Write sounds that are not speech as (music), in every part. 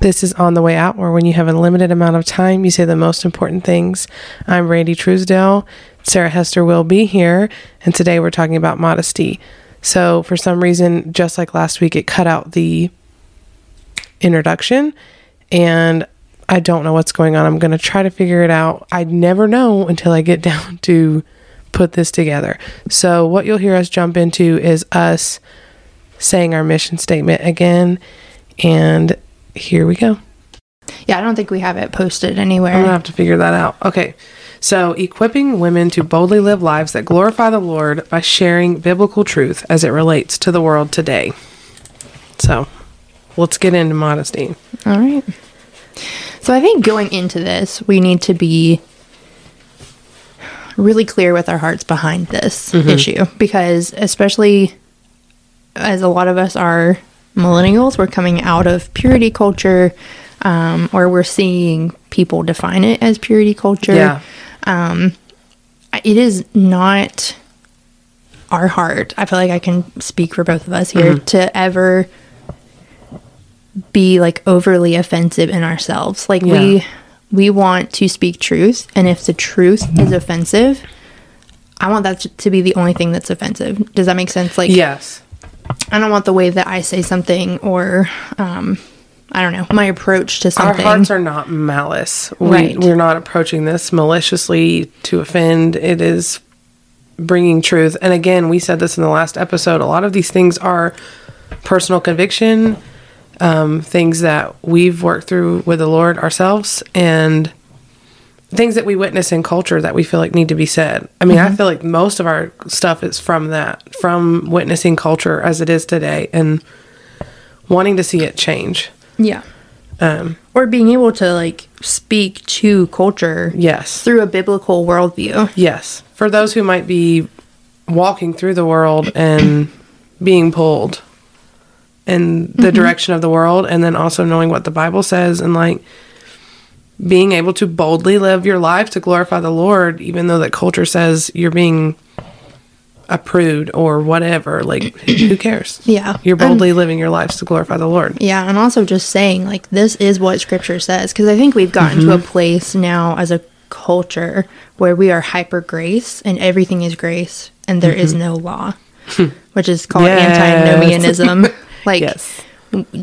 This is On the Way Out, where when you have a limited amount of time, you say the most important things. I'm Brandy Truesdale. Sarah Hester will be here, and today we're talking about modesty. So, for some reason, just like last week, it cut out the introduction, and I don't know what's going on. I'm going to try to figure it out. I never know until I get (laughs) down to put this together. So, what you'll hear us jump into is us saying our mission statement again, and here we go. Yeah, I don't think we have it posted anywhere. I'm gonna have to figure that out. Okay. So, equipping women to boldly live lives that glorify the Lord by sharing biblical truth as it relates to the world today. So, let's get into modesty. All right. So I think going into this, we need to be really clear with our hearts behind this mm-hmm. issue because, especially as a lot of us are millennials, we're coming out of purity culture, um, or we're seeing people define it as purity culture. Yeah. it is not our heart. I feel like I can speak for both of us here Mm-hmm. to ever be like overly offensive in ourselves. Like Yeah. we we want to speak truth, and if the truth is offensive, I want that to be the only thing that's offensive. Does that make sense? Like Yes. I don't want the way that I say something or um I don't know, my approach to something. Our hearts are not malice. We, Right. We're not approaching this maliciously to offend. It is bringing truth. And again, we said this in the last episode. A lot of these things are personal conviction, um, things that we've worked through with the Lord ourselves, and things that we witness in culture that we feel like need to be said. I mean, I feel like most of our stuff is from that, from witnessing culture as it is today and wanting to see it change. yeah. Um, Or being able to like speak to culture yes. through a biblical worldview. Yes. For those who might be walking through the world and being pulled in the direction of the world, and then also knowing what the Bible says and like being able to boldly live your life to glorify the Lord, even though that culture says you're being a prude or whatever. Like, who cares? (clears throat) Yeah. You're boldly living your lives to glorify the Lord. Yeah, and also just saying like this is what scripture says because I think we've gotten to a mm-hmm. place now as a culture where we are hyper grace and everything is grace and there is mm-hmm. no law, (laughs) which is called Yes. antinomianism. (laughs) like Yes.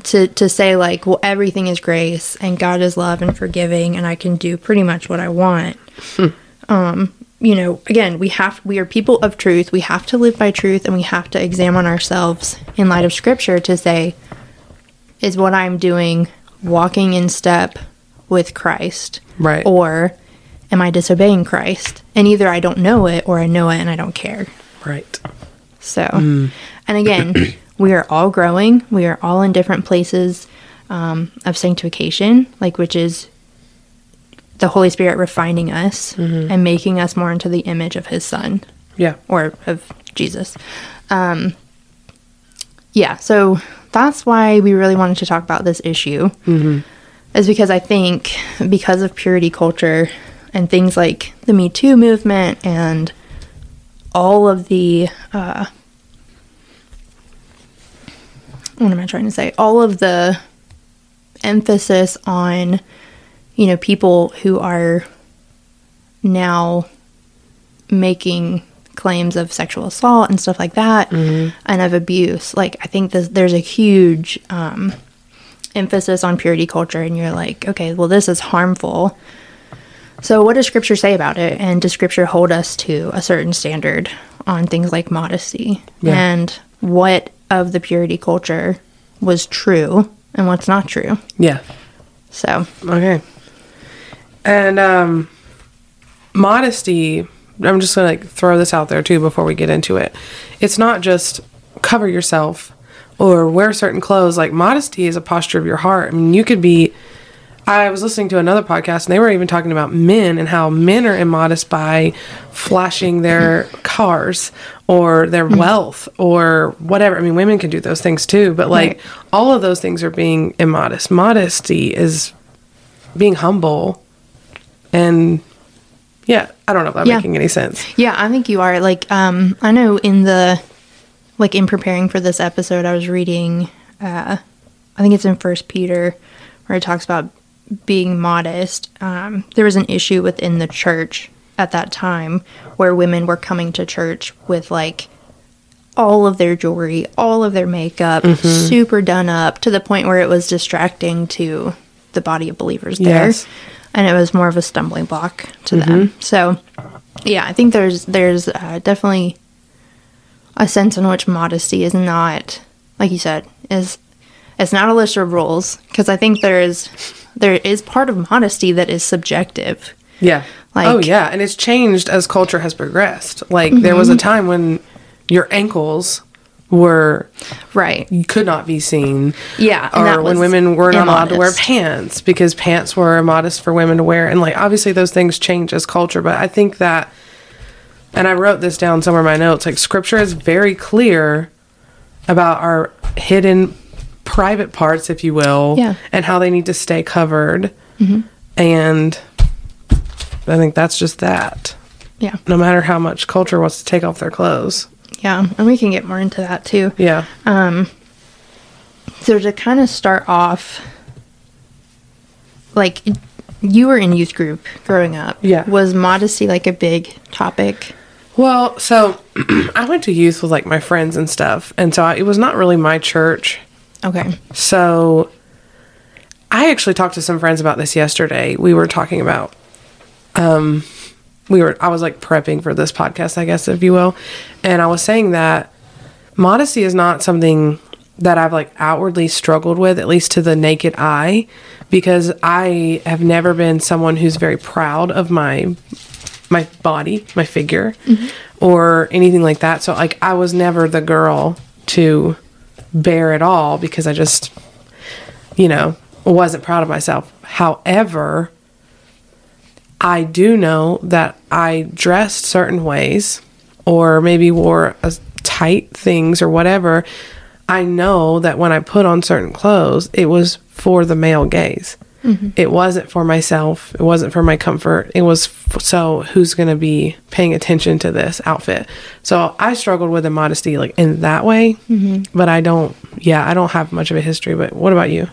To to say like well everything is grace and God is love and forgiving and I can do pretty much what I want. Um, you know, again, we have we are people of truth. We have to live by truth and we have to examine ourselves in light of scripture to say is what I'm doing walking in step with Christ Right. or am I disobeying Christ? And either I don't know it or I know it and I don't care. Right. So, and again, (clears throat) we are all growing. We are all in different places um, of sanctification, like which is the Holy Spirit refining us and making us more into the image of His Son Yeah. or of Jesus. Um, yeah, so that's why we really wanted to talk about this issue, is because I think because of purity culture and things like the Me Too movement and all of the uh, what am I trying to say? All of the emphasis on you know people who are now making claims of sexual assault and stuff like that and of abuse. Like i think this, there's a huge um, emphasis on purity culture and you're like okay well this is harmful. So what does scripture say about it? And does scripture hold us to a certain standard on things like modesty? Yeah. and what of the purity culture was true and what's not true Yeah. so Okay. And um modesty, I'm just going to like throw this out there too before we get into it. It's not just cover yourself or wear certain clothes. Like modesty is a posture of your heart. I mean, you could be I was listening to another podcast and they were even talking about men and how men are immodest by flashing their cars or their wealth or whatever. I mean, women can do those things too, but like Right. all of those things are being immodest. Modesty is being humble and yeah, I don't know if I'm Yeah. making any sense. Yeah, I think you are. Like, um, I know in the like in preparing for this episode, I was reading. Uh, I think it's in First Peter, where it talks about being modest. Um, there was an issue within the church at that time where women were coming to church with like all of their jewelry, all of their makeup, Mm-hmm. super done up to the point where it was distracting to the body of believers there. Yes. And it was more of a stumbling block to them. So, yeah, I think there's there's uh, definitely a sense in which modesty is not, like you said, is it's not a list of rules because I think there is there is part of modesty that is subjective. Yeah. Oh, like- oh yeah, and it's changed as culture has progressed. Like there was a mm-hmm. time when your ankles were Right. you could not be seen. Yeah, Or when women were not allowed to wear pants because pants were modest for women to wear. And like obviously those things change as culture, but I think that and I wrote this down somewhere in my notes, like scripture is very clear about our hidden private parts, if you will, Yeah. and how they need to stay covered. Mm-hmm. And I think that's just that. Yeah. No matter how much culture wants to take off their clothes. Yeah. And we can get more into that too. Yeah. Um, so to kind of start off, like you were in youth group growing up. Yeah. Was modesty like a big topic? Well, so (clears throat) I went to youth with like my friends and stuff, and so I, it was not really my church. Okay. So I actually talked to some friends about this yesterday. We were talking about um we were I was like prepping for this podcast, I guess if you will, and I was saying that modesty is not something that I've like outwardly struggled with at least to the naked eye because I have never been someone who's very proud of my my body, my figure, or anything like that. So like I was never the girl to bear it all because I just you know, wasn't proud of myself. However, I do know that I dressed certain ways or maybe wore a tight things or whatever. I know that when I put on certain clothes, it was for the male gaze. It wasn't for myself. It wasn't for my comfort. It was f- so who's going to be paying attention to this outfit. So I struggled with immodesty like in that way, but I don't. Yeah, I don't have much of a history. But what about you?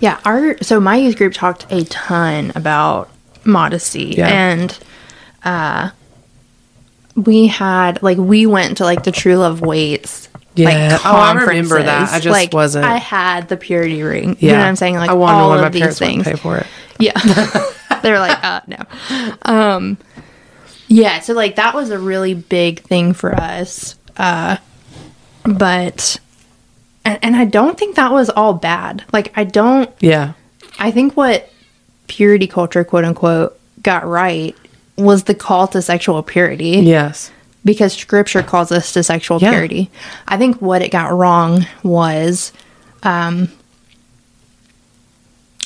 Yeah, our so my youth group talked a ton about modesty Yeah. and uh we had like we went to like the True Love Waits Yeah. like Oh, I remember that. I just like, wasn't- I had the purity ring. You know what I'm saying? Like I wonder all why of my these parents things. pay for it. Yeah. (laughs) they were like, uh, no. Um, yeah, so like that was a really big thing for us. Uh, but, and, and I don't think that was all bad. Like, I don't, Yeah. I think what purity culture, quote unquote, got right was the call to sexual purity Yes. Because scripture calls us to sexual Yeah. purity. I think what it got wrong was um,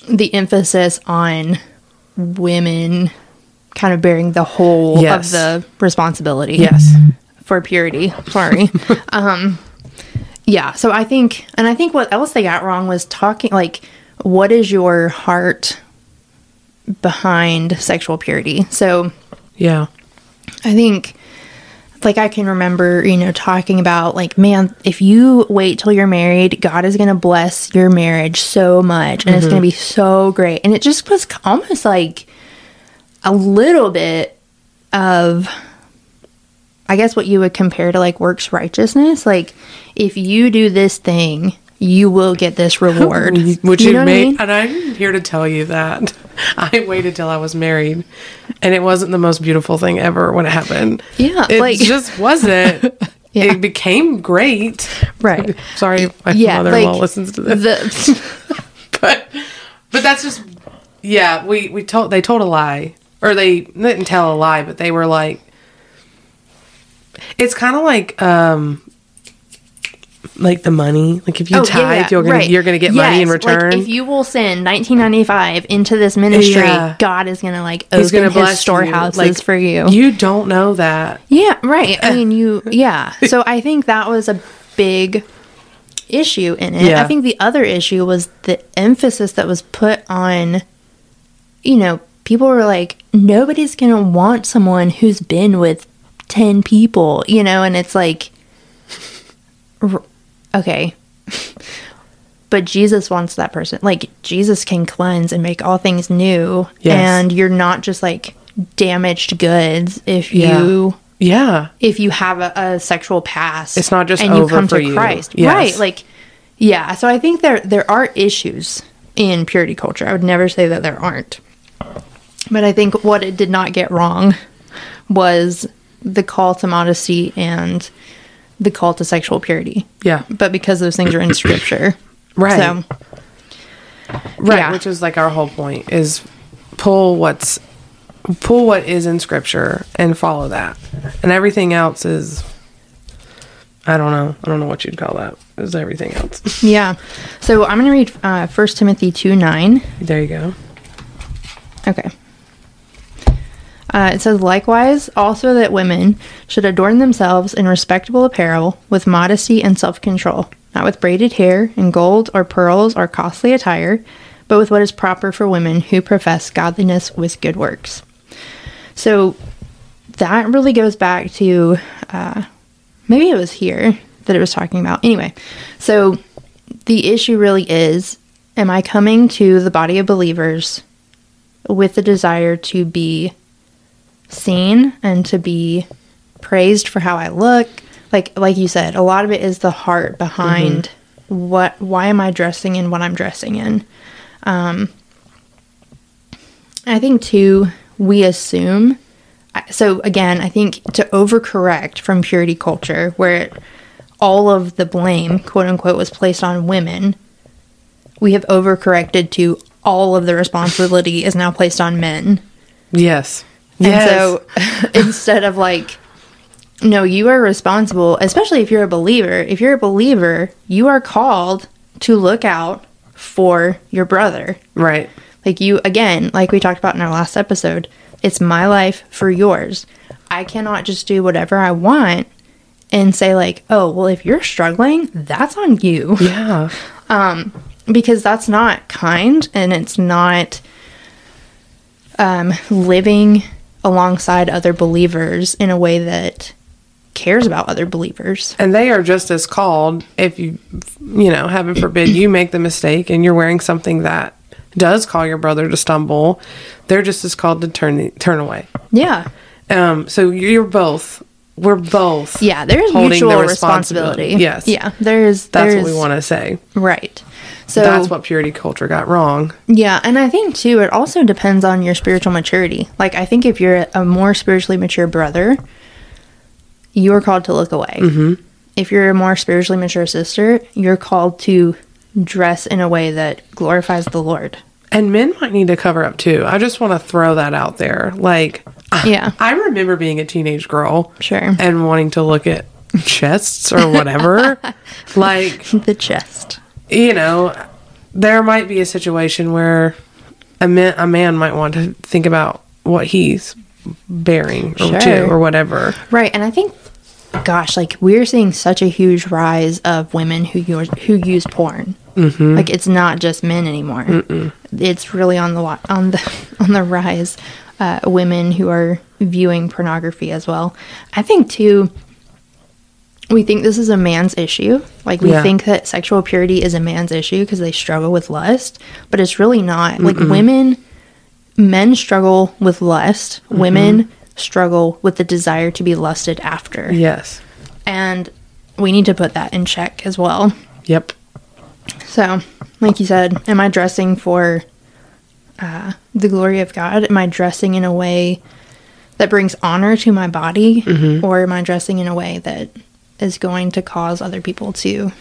the emphasis on women kind of bearing the whole Yes. of the responsibility Yes. for purity. Sorry. (laughs) um, yeah. So I think, and I think what else they got wrong was talking like, what is your heart behind sexual purity? So Yeah. I think like I can remember, you know, talking about like, man, if you wait till you're married, God is going to bless your marriage so much and it's mm-hmm. going to be so great. And it just was almost like a little bit of I guess what you would compare to like works righteousness, like if you do this thing, you will get this (laughs) reward. Which you you know what I made, mean? and I'm here to tell you that (laughs) I waited till I was married, and it wasn't the most beautiful thing ever when it happened. Yeah, it like- just wasn't. (laughs) Yeah. It became great. Right. Sorry, my Yeah, mother-in-law like, listens to this, The but but that's just yeah. We we told they told a lie, or they didn't tell a lie, but they were like, it's kind of like um. Like the money, like if you Oh, yeah, tithe, yeah, you're gonna right. you're gonna get money in return. Like if you will send 1995 into this ministry, Yeah. God is gonna like He's open gonna his bless you. storehouses Like, for you. You don't know that. Yeah, right. I mean, you. (laughs) Yeah. So I think that was a big issue in it. Yeah. I think the other issue was the emphasis that was put on. You know, people were like, nobody's gonna want someone who's been with ten people. You know, and it's like, okay. (laughs) but Jesus wants that person. Like Jesus can cleanse and make all things new, Yes. and you're not just like damaged goods if Yeah. you Yeah. if you have a, a sexual past. It's not just and you come for to you. Christ, Yes. right? Like, yeah. So I think there there are issues in purity culture. I would never say that there aren't, but I think what it did not get wrong was the call to modesty and the call to sexual purity. Yeah. But because those things are in scripture, (clears throat) Right. So Right, Yeah. which is like our whole point is pull what's pull what is in scripture and follow that. And everything else is I don't know. I don't know what you'd call that. Is everything else. (laughs) yeah. So I'm going to read uh, 1 Timothy two nine. there you go. Okay. Uh, it says, likewise, also that women should adorn themselves in respectable apparel with modesty and self control, not with braided hair and gold or pearls or costly attire, but with what is proper for women who profess godliness with good works. So that really goes back to uh, maybe it was here that it was talking about. Anyway, so the issue really is am I coming to the body of believers with the desire to be seen and to be praised for how I look. Like like you said, a lot of it is the heart behind what why am I dressing in what I'm dressing in. Um I think too we assume so again, I think to overcorrect from purity culture where it, all of the blame, quote unquote, was placed on women, we have overcorrected to all of the responsibility is now placed on men. Yes. And so (laughs) instead of like, no, you are responsible, especially if you're a believer. If you're a believer, you are called to look out for your brother. right. Like you, again, like we talked about in our last episode, it's my life for yours. I cannot just do whatever I want and say, like, oh, well, if you're struggling, that's on you. Yeah. (laughs) Um, because that's not kind and it's not um, living alongside other believers in a way that cares about other believers. And they are just as called if you, you know, heaven forbid you make the mistake and you're wearing something that does call your brother to stumble. They're just as called to turn the, turn away. Yeah. Um. So you're both. We're both. Yeah, there's mutual responsibility. responsibility. Yes. Yeah, there's That's there's what we want to say. right. So That's what purity culture got wrong. Yeah, and I think too, it also depends on your spiritual maturity. Like, I think if you're a more spiritually mature brother, you are called to look away. Mm-hmm. If you're a more spiritually mature sister, you're called to dress in a way that glorifies the Lord. And men might need to cover up too. I just want to throw that out there. Like, Yeah. I remember being a teenage girl Sure. and wanting to look at chests or whatever. (laughs) like, the chest. You know, there might be a situation where a man, a man might want to think about what he's bearing or Sure. to or whatever. Right, and I think, gosh, like we're seeing such a huge rise of women who use who use porn. Mm-hmm. Like it's not just men anymore. It's really on the on the (laughs) on the rise. Uh, women who are viewing pornography as well. I think too. We think this is a man's issue. Like we Yeah. think that sexual purity is a man's issue because they struggle with lust, but it's really not. Like women men struggle with lust, women struggle with the desire to be lusted after. Yes. And we need to put that in check as well. Yep. So, like you said, am I dressing for uh, the glory of God? Am I dressing in a way that brings honor to my body? Or am I dressing in a way that is going to cause other people to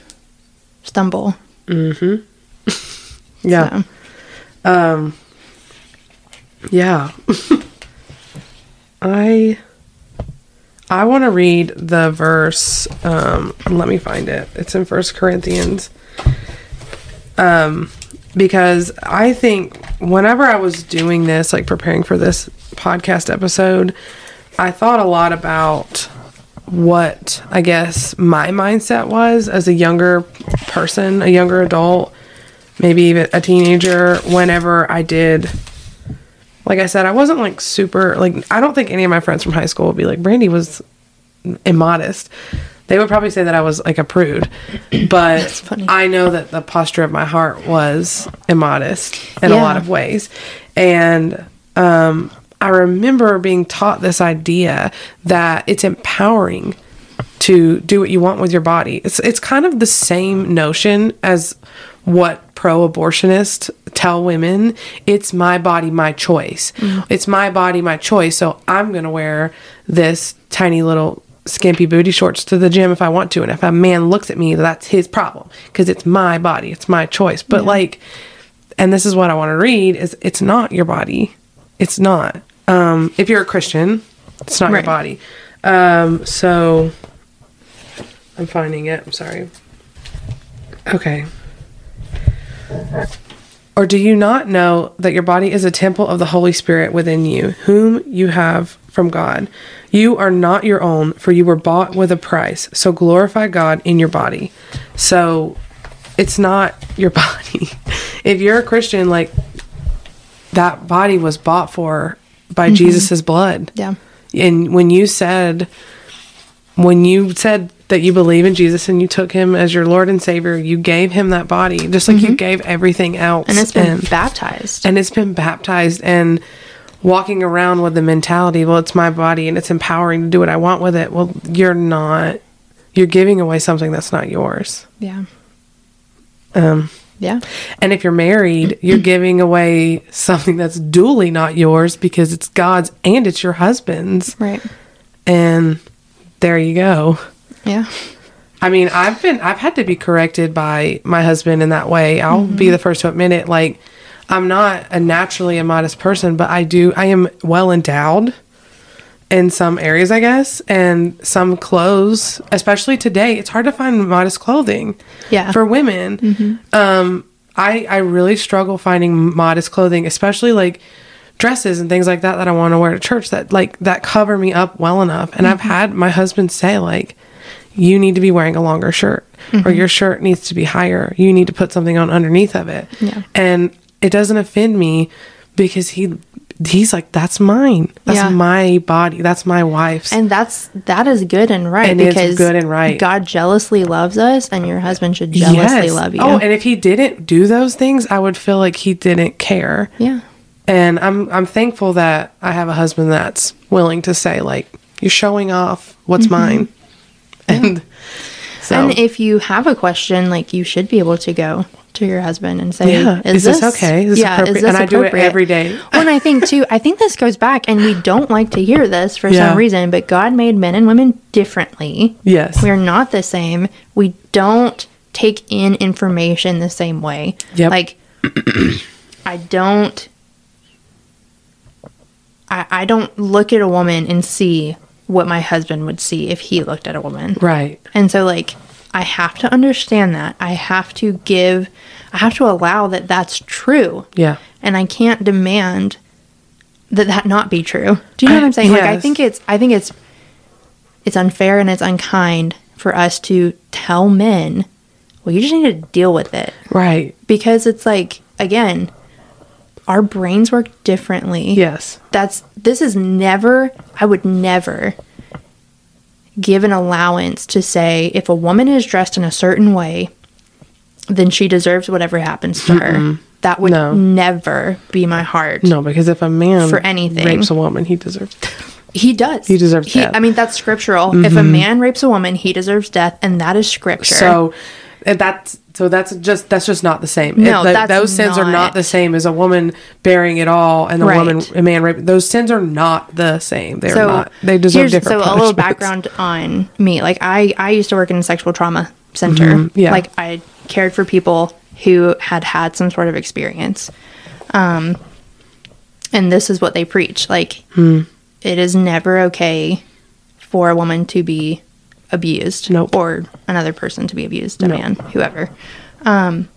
stumble? (laughs) Yeah. So, Um Yeah. (laughs) I I want to read the verse um let me find it. It's in First Corinthians. Um because I think whenever I was doing this like preparing for this podcast episode, I thought a lot about what I guess my mindset was as a younger person, a younger adult maybe even a teenager whenever I did like I said, I wasn't like super like I don't think any of my friends from high school would be like Brandy was immodest. They would probably say that I was like a prude, (clears throat) but. I know that the posture of my heart was immodest in a lot of ways, and um, I remember being taught this idea that it's empowering to do what you want with your body. It's it's kind of the same notion as what pro-abortionists tell women. It's my body, my choice. Mm-hmm. It's my body, my choice. So I'm going to wear this tiny little skimpy booty shorts to the gym if I want to and if a man looks at me that's his problem because it's my body, it's my choice. But like and this is what I want to read is it's not your body. It's not. Um if you're a Christian, it's not your Right. body. Um so I'm finding it. I'm sorry. Okay. Or do you not know that your body is a temple of the Holy Spirit within you, whom you have from God? You are not your own, for you were bought with a price. So glorify God in your body. So it's not your (laughs) body. if you're a Christian, like that body was bought for by Jesus' blood. Yeah. And when you said, when you said that you believe in Jesus and you took him as your Lord and Savior, you gave him that body, just like you gave everything else. And it's been and, baptized. and it's been baptized and walking around with the mentality, well, it's my body and it's empowering to do what I want with it. Well, you're not. You're giving away something that's not yours. yeah. Um, Yeah. and if you're married, you're (clears throat) giving away something that's duly not yours because it's God's and it's your husband's. Right. And there you go. Yeah. I mean, I've been I've had to be corrected by my husband in that way. I'll mm-hmm. be the first to admit it. Like I'm not a naturally a modest person, but I do I am well endowed in some areas, I guess, and some clothes, especially today, it's hard to find modest clothing Yeah. for women. Mm-hmm. Um I I really struggle finding modest clothing, especially like dresses and things like that that I want to wear to church that like that cover me up well enough. And I've mm-hmm. had my husband say like you need to be wearing a longer shirt or mm-hmm. your shirt needs to be higher. You need to put something on underneath of it. Yeah. And it doesn't offend me because he he's like that's mine. That's Yeah. my body. That's my wife's. And that's that is good and right And it's because good and right. God jealously loves us, and your husband should jealously love you. Oh, and if he didn't do those things, I would feel like he didn't care. yeah, And I'm I'm thankful that I have a husband that's willing to say like you're showing off what's mine. And so Mm-hmm. and if you have a question, like you should be able to go to your husband and say, Yeah, is this okay? Is this yeah, appropriate?" is this And I do it every day. Well, and I think too, I think this goes back, and we don't like to hear this for Yeah. some reason, but God made men and women differently. yes. We're not the same. We don't take in information the same way. Yep. Like, (clears throat) I don't. I, I don't look at a woman and see what my husband would see if he looked at a woman. right. And so, like, I have to understand that. I have to give, I have to allow that that's true. Yeah. And I can't demand that that not be true. Do you know I- what I'm saying? Like, I think it's, I think it's, it's unfair and it's unkind for us to tell men, well, you just need to deal with it. Right. Because it's like, again, our brains work differently Yes. that's this is never i would never give an allowance to say if a woman is dressed in a certain way then she deserves whatever happens to her that would No. never be my heart No, because if a man For anything. rapes a woman, he deserves death. he does He deserves death. Mm-hmm. i mean that's scriptural if a man rapes a woman he deserves death and that is scripture So and that's so that's just that's just not the same. No, It- th- those sins are not. not the same as a woman bearing it all and a Right. woman a man raping. Those sins are not the same. They're so not. They deserve different. So a little background on me. Like I, I used to work in a sexual trauma center. Mm-hmm. yeah. Like I cared for people who had had some sort of experience. Um, and this is what they preach. Like Hmm. it is never okay for a woman to be abused Nope. or another person to be abused, a Nope. man, whoever. Um,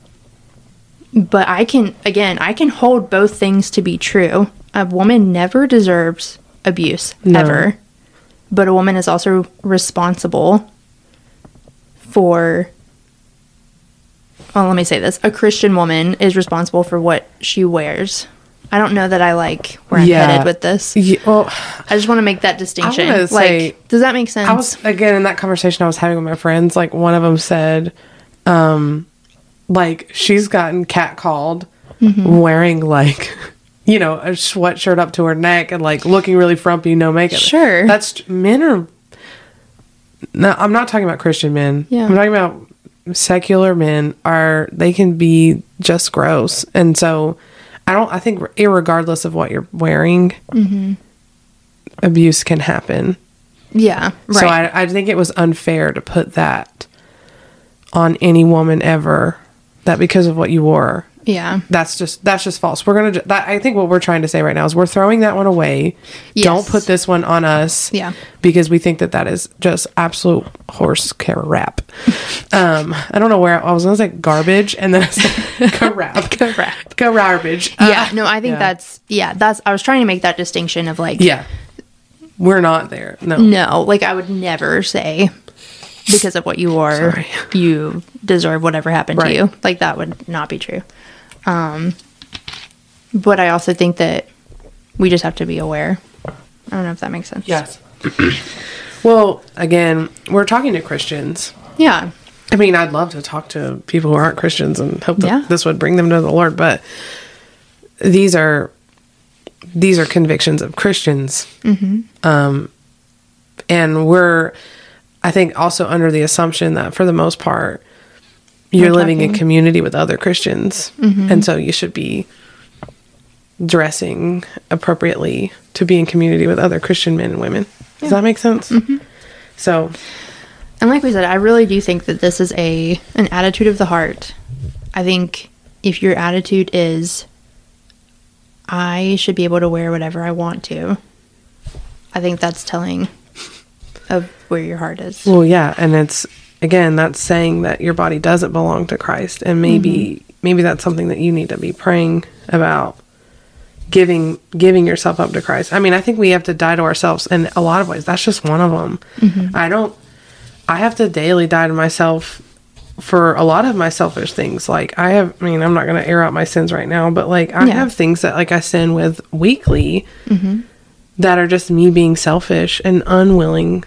but I can again, I can hold both things to be true. A woman never deserves abuse No. ever, but a woman is also responsible for. Well, let me say this: a Christian woman is responsible for what she wears I don't know that I like where I'm Yeah. headed with this. Yeah, well, I just want to make that distinction. like, say- does that make sense? I was again in that conversation I was having with my friends. Like one of them said, um, like she's gotten catcalled Mm-hmm. wearing like, (laughs) you know, a sweatshirt up to her neck and like looking really frumpy, no makeup. Sure. that's men are. No, I'm not talking about Christian men. Yeah. I'm talking about secular men. Are they can be just gross, and so I don't. I think, irregardless of what you're wearing, Mm-hmm. abuse can happen. yeah, right. So I, I think it was unfair to put that on any woman ever. That because of what you wore, yeah, that's just that's just false. We're gonna. That, I think what we're trying to say right now is we're throwing that one away. Yes. Don't put this one on us. Yeah. Because we think that that is just absolute horse care crap. (laughs) um, I don't know where I was gonna say garbage, and then I said (laughs) crap. (laughs) Correct. Garbage. Yeah, Uh, no, I think yeah. that's yeah, that's I was trying to make that distinction of like yeah. We're not there. No. no, like I would never say because of what you wore, Sorry. you deserve whatever happened Right. to you. Like that would not be true. Um but I also think that we just have to be aware. I don't know if that makes sense. Yes. (clears throat) well, again, we're talking to Christians. Yeah. I mean, I'd love to talk to people who aren't Christians and hope that Yeah. this would bring them to the Lord, but these are these are convictions of Christians. Um, and we're, I think, also under the assumption that for the most part, you're living in community with other Christians, mm-hmm. and so you should be dressing appropriately to be in community with other Christian men and women. Does that make sense? Mm-hmm. So, And like we said, I really do think that this is a an attitude of the heart. I think if your attitude is I should be able to wear whatever I want to, I think that's telling of where your heart is. Well, yeah, and it's again that's saying that your body doesn't belong to Christ, and maybe mm-hmm. maybe that's something that you need to be praying about giving giving yourself up to Christ. I mean, I think we have to die to ourselves in a lot of ways. That's just one of them. Mm-hmm. I don't. I have to daily die to myself for a lot of my selfish things. Like I have. I mean, I'm not going to air out my sins right now, but like I Yeah. have things that like I sin with weekly mm-hmm. that are just me being selfish and unwilling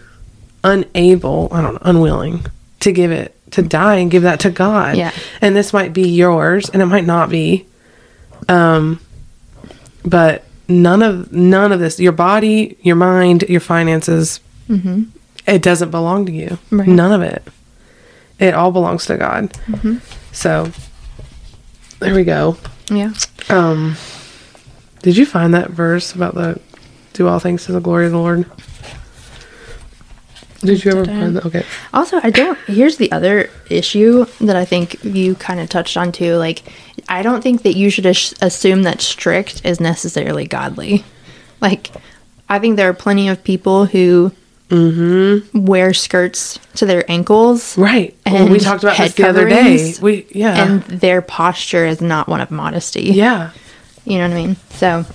unable, I don't know, unwilling to give it, to die and give that to God. Yeah. And this might be yours and it might not be. Um, but none of, none of this, your body, your mind, your finances, it doesn't belong to you. Right. None of it. It all belongs to God. So there we go. Yeah. Um, did you find that verse about the do all things to the glory of the Lord? Did you ever find that? Okay. Also, I don't. Here's the other issue that I think you kind of touched on too. Like, I don't think that you should as- assume that strict is necessarily godly. Like, I think there are plenty of people who wear skirts to their ankles, Right. well, we talked about this the other day. We yeah. and their posture is not one of modesty. yeah. You know what I mean? So,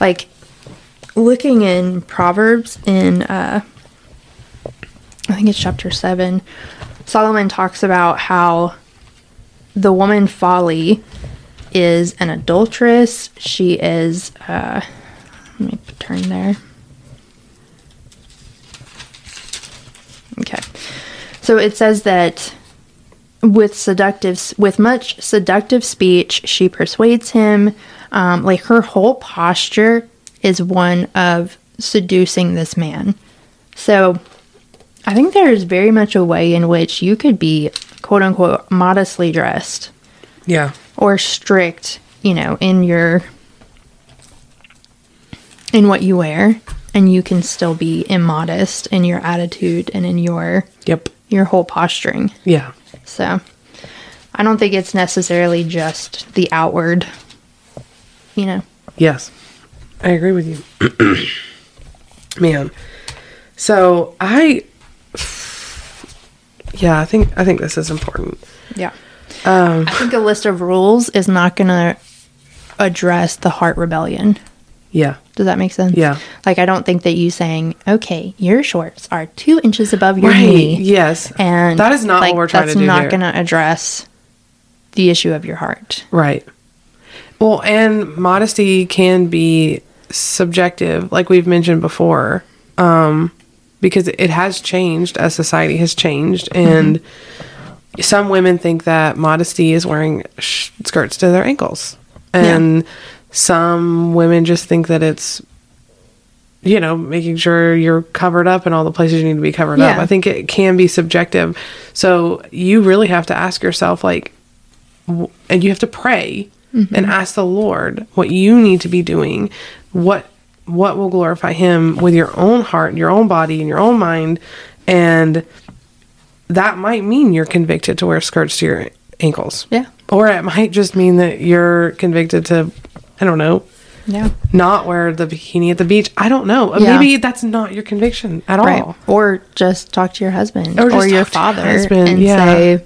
like, looking in Proverbs in, uh, I think it's chapter 7, Solomon talks about how the woman folly is an adulteress. She is, uh, let me turn there. Okay. So it says that with seductive with much seductive speech she persuades him um, like her whole posture is one of seducing this man so i think there is very much a way in which you could be quote unquote modestly dressed Yeah. or strict you know in your in what you wear and you can still be immodest in your attitude and in your Yep. your whole posturing Yeah. so I don't think it's necessarily just the outward, you know. Yes. I agree with you. (clears throat) Man. So I Yeah, I think I think this is important. Yeah. Um I think a list of rules is not going to address the heart rebellion. yeah. Does that make sense? Yeah. Like, I don't think that you saying, okay, your shorts are two inches above your Right. knee. Yes. And that is not like, what we're trying to do That's not going to address the issue of your heart. Right. Well, and modesty can be subjective, like we've mentioned before, um, because it has changed as society has changed, and some women think that modesty is wearing sh- skirts to their ankles, and some women just think that it's you know making sure you're covered up in all the places you need to be covered up. I think it can be subjective, so you really have to ask yourself like w- and you have to pray mm-hmm. and ask the Lord what you need to be doing, what what will glorify Him with your own heart, and your own body, and your own mind, and that might mean you're convicted to wear skirts to your ankles. Yeah. Or it might just mean that you're convicted to, I don't know, Yeah. not wear the bikini at the beach. I don't know. Yeah. Maybe that's not your conviction at Right. all. Or just talk to your husband Or or, your to your father husband, and yeah. say,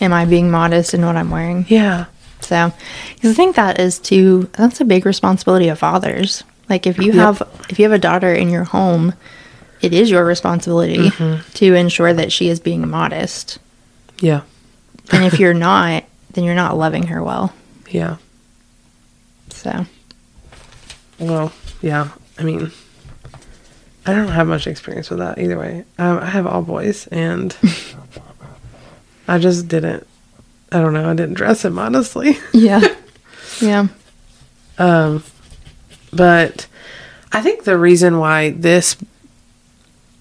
Am I being modest in what I'm wearing? Yeah. So, because I think that is too, that's a big responsibility of fathers. Like if you Yep. have, if you have a daughter in your home, it is your responsibility Mm-hmm. to ensure that she is being modest. Yeah. And if (laughs) you're not, then you're not loving her well. Yeah. So, Well, yeah. I mean, I don't have much experience with that either way. Um, I have all boys, and (laughs) I just didn't. I don't know. I didn't dress him honestly. yeah. (laughs) yeah. Um, but I think the reason why this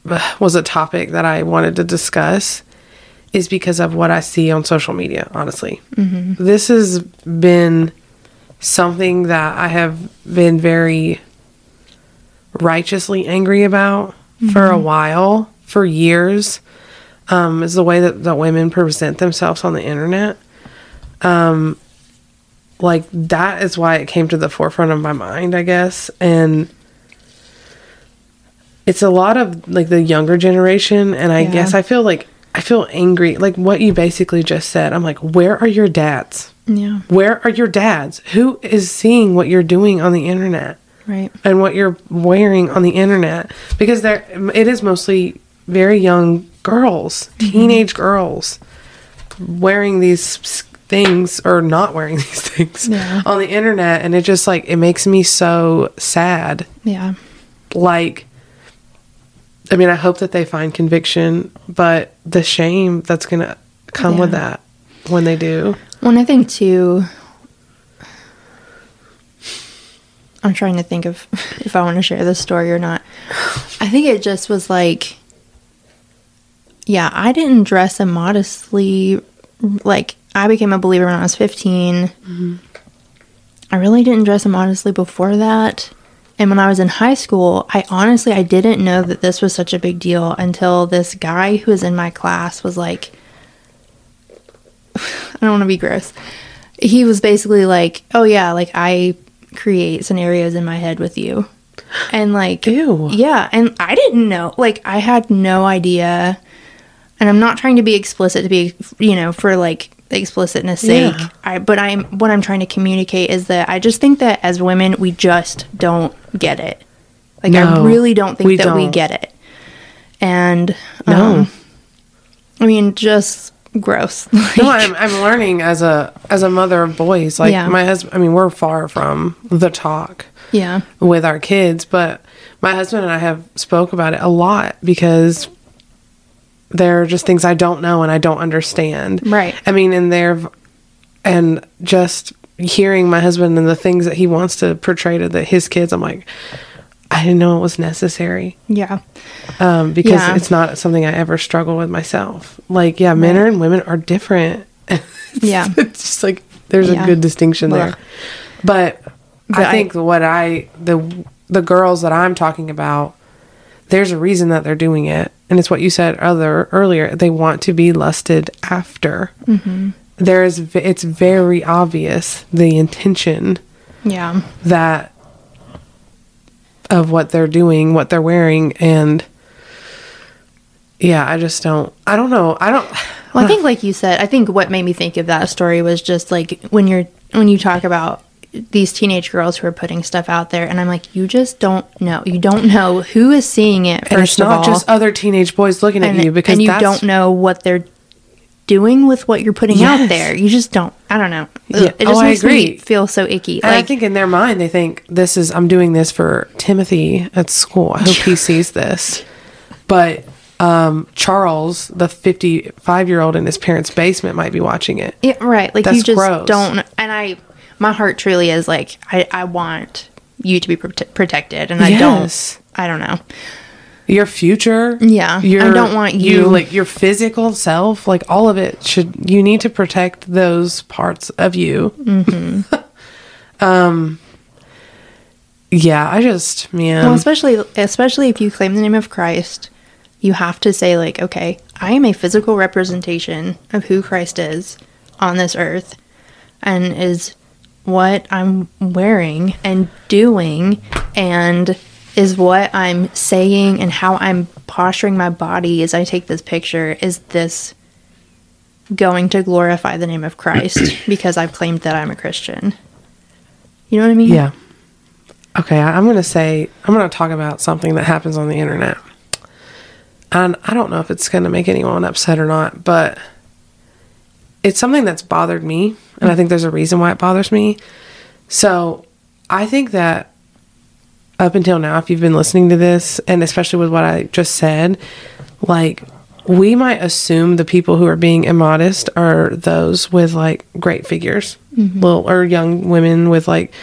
uh, was a topic that I wanted to discuss is because of what I see on social media, honestly. This has been something that I have been very righteously angry about for a while, for years. Um, is the way that, that women present themselves on the internet. Um, like that is why it came to the forefront of my mind, I guess. And it's a lot of like the younger generation, and I Yeah. guess I feel like I feel angry. Like what you basically just said. I'm like, where are your dads? Yeah. Where are your dads? Who is seeing what you're doing on the internet? Right. and what you're wearing on the internet because there it is mostly very young girls mm-hmm. teenage girls wearing these things or not wearing (laughs) these things Yeah. on the internet and it just like it makes me so sad Yeah. like i mean i hope that they find conviction but the shame that's gonna come with that when they do Well, and I think too. I'm trying to think of (laughs) if I want to share this story or not. I think it just was like, yeah, I didn't dress immodestly. Like, I became a believer when I was 15. I really didn't dress immodestly before that. And when I was in high school, I honestly I didn't know that this was such a big deal until this guy who was in my class was like, (sighs) I don't want to be gross. He was basically like, "Oh yeah, like I create scenarios in my head with you." And like Ew. Yeah, and I didn't know. Like I had no idea. And I'm not trying to be explicit to be, you know, for like explicitness sake. Yeah. I but I'm what I'm trying to communicate is that I just think that as women we just don't get it. Like I really don't think we that we don't. get it. And No. um, I mean just gross. (laughs) Like, no, I'm, I'm learning as a as a mother of boys. Like Yeah. my husband, I mean, we're far from the talk yeah. with our kids, but my husband and I have spoke about it a lot because there are just things I don't know and I don't understand. Right. I mean, and there, and just hearing my husband and the things that he wants to portray to the, his kids, I'm like, I didn't know it was necessary Yeah. um, because Yeah. it's not something I ever struggle with myself. Like, yeah, men Right. and women are different. (laughs) Yeah. it's just like there's Yeah. a good distinction there. But, but I I- think what I the the girls that I'm talking about, there's a reason that they're doing it, and it's what you said other earlier. They want to be lusted after. Mm-hmm. There is v- it's very obvious the intention Yeah. that of what they're doing, what they're wearing, and yeah, I just don't. I don't know. I don't. Well, I (sighs) think, like you said, I think what made me think of that story was just like when you're when you talk about these teenage girls who are putting stuff out there, and I'm like, you just don't know. You don't know who is seeing it. First And it's of not all, just other teenage boys looking at you because and you that's, don't know what they're doing with what you're putting out there. You just don't. I don't know. Yeah. It just Oh, I makes me feel so icky. And I think in their mind, they think this is I'm doing this for Timothy at school. I hope he (laughs) sees this. But um, Charles, the 55 year old in his parents' basement, might be watching it. yeah, right. Like you just gross. don't. And I, my heart truly is like, I, I want you to be prote- protected, and I Yes. don't. I don't know. Your future, Yeah, I don't want you- like your physical self, like all of it should. You need to protect those parts of you. Mm-hmm. (laughs) um, yeah, I just man, Well, especially especially if you claim the name of Christ, you have to say like, okay, I am a physical representation of who Christ is on this earth and is what I'm wearing and doing and is what I'm saying and how I'm posturing my body as I take this picture is this going to glorify the name of Christ (clears throat) because I've claimed that I'm a Christian. You know what I mean? Yeah. Okay, I'm going to say, I'm going to talk about something that happens on the internet. And I don't know if it's going to make anyone upset or not, but it's something that's bothered me. And I mm. think there's a reason why it bothers me. So I think that up until now, if you've been listening to this, and especially with what I just said, like, we might assume the people who are being immodest are those with like great figures, mm-hmm. little or young women with like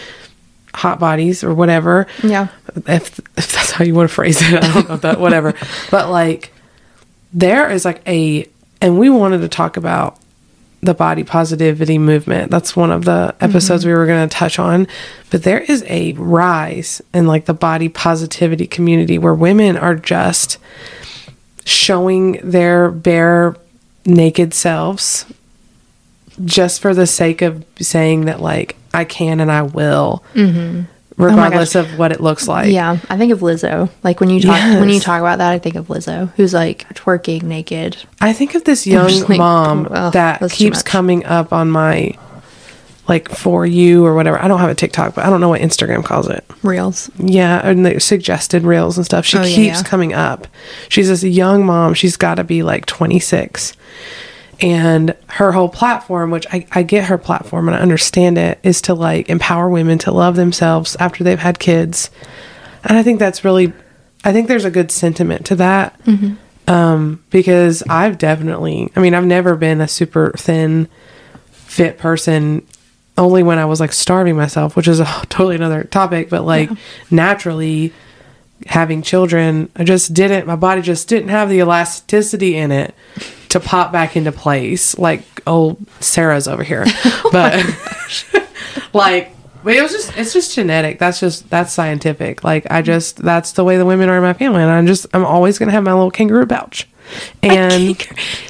hot bodies or whatever. Yeah. If, if that's how you want to phrase it, I don't know that whatever. (laughs) but like there is like a and we wanted to talk about the body positivity movement. That's one of the episodes mm-hmm. we were going to touch on. But there is a rise in like the body positivity community where women are just showing their bare naked selves just for the sake of saying that like I can and I will, mm-hmm. Oh regardless of what it looks like. Yeah, I think of Lizzo. Like when you talk when you talk about that, I think of Lizzo, who's like twerking naked. I think of this young like, mom ugh, that keeps coming up on my like for you or whatever. I don't have a TikTok, but I don't know what Instagram calls it. Reels. Yeah, and the suggested reels and stuff. She Oh, yeah, keeps yeah. coming up. She's this young mom. She's got to be like 26. And her whole platform, which I, I get her platform and I understand it, is to like empower women to love themselves after they've had kids. And I think that's really, I think there's a good sentiment to that. Um, because I've definitely, I mean, I've never been a super thin, fit person only when I was like starving myself, which is a (laughs) totally another topic, but like naturally having children, I just didn't, my body just didn't have the elasticity in it to pop back into place like old Sarah's over here. (laughs) But (laughs) like, but it was just, it's just genetic. That's just, that's scientific. Like, I just, that's the way the women are in my family. And I'm just, I'm always going to have my little kangaroo pouch. And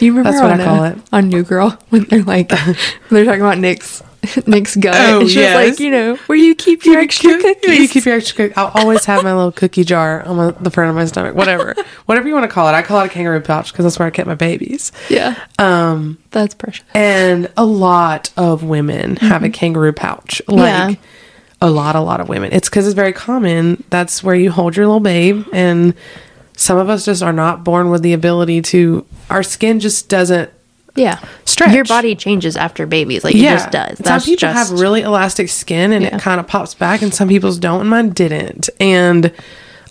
you remember That's what on, I call uh, it. on New Girl when they're like (laughs) they're talking about Nick's (laughs) Nick's gut. Oh, and she yes. was like, you know, where you keep your extra cookies. You keep your extra cookies. I'll always have my little cookie jar on my, the front of my stomach. Whatever, (laughs) whatever you want to call it. I call it a kangaroo pouch because that's where I kept my babies. yeah, Um, that's precious. and a lot of women have a kangaroo pouch. Like Yeah. a lot, a lot of women. It's because it's very common. That's where you hold your little babe, and some of us just are not born with the ability to. Our skin just doesn't Yeah, stretch. Your body changes after babies. Like it just does. Some people just have really elastic skin and Yeah. it kind of pops back, and some people's don't, and mine didn't. And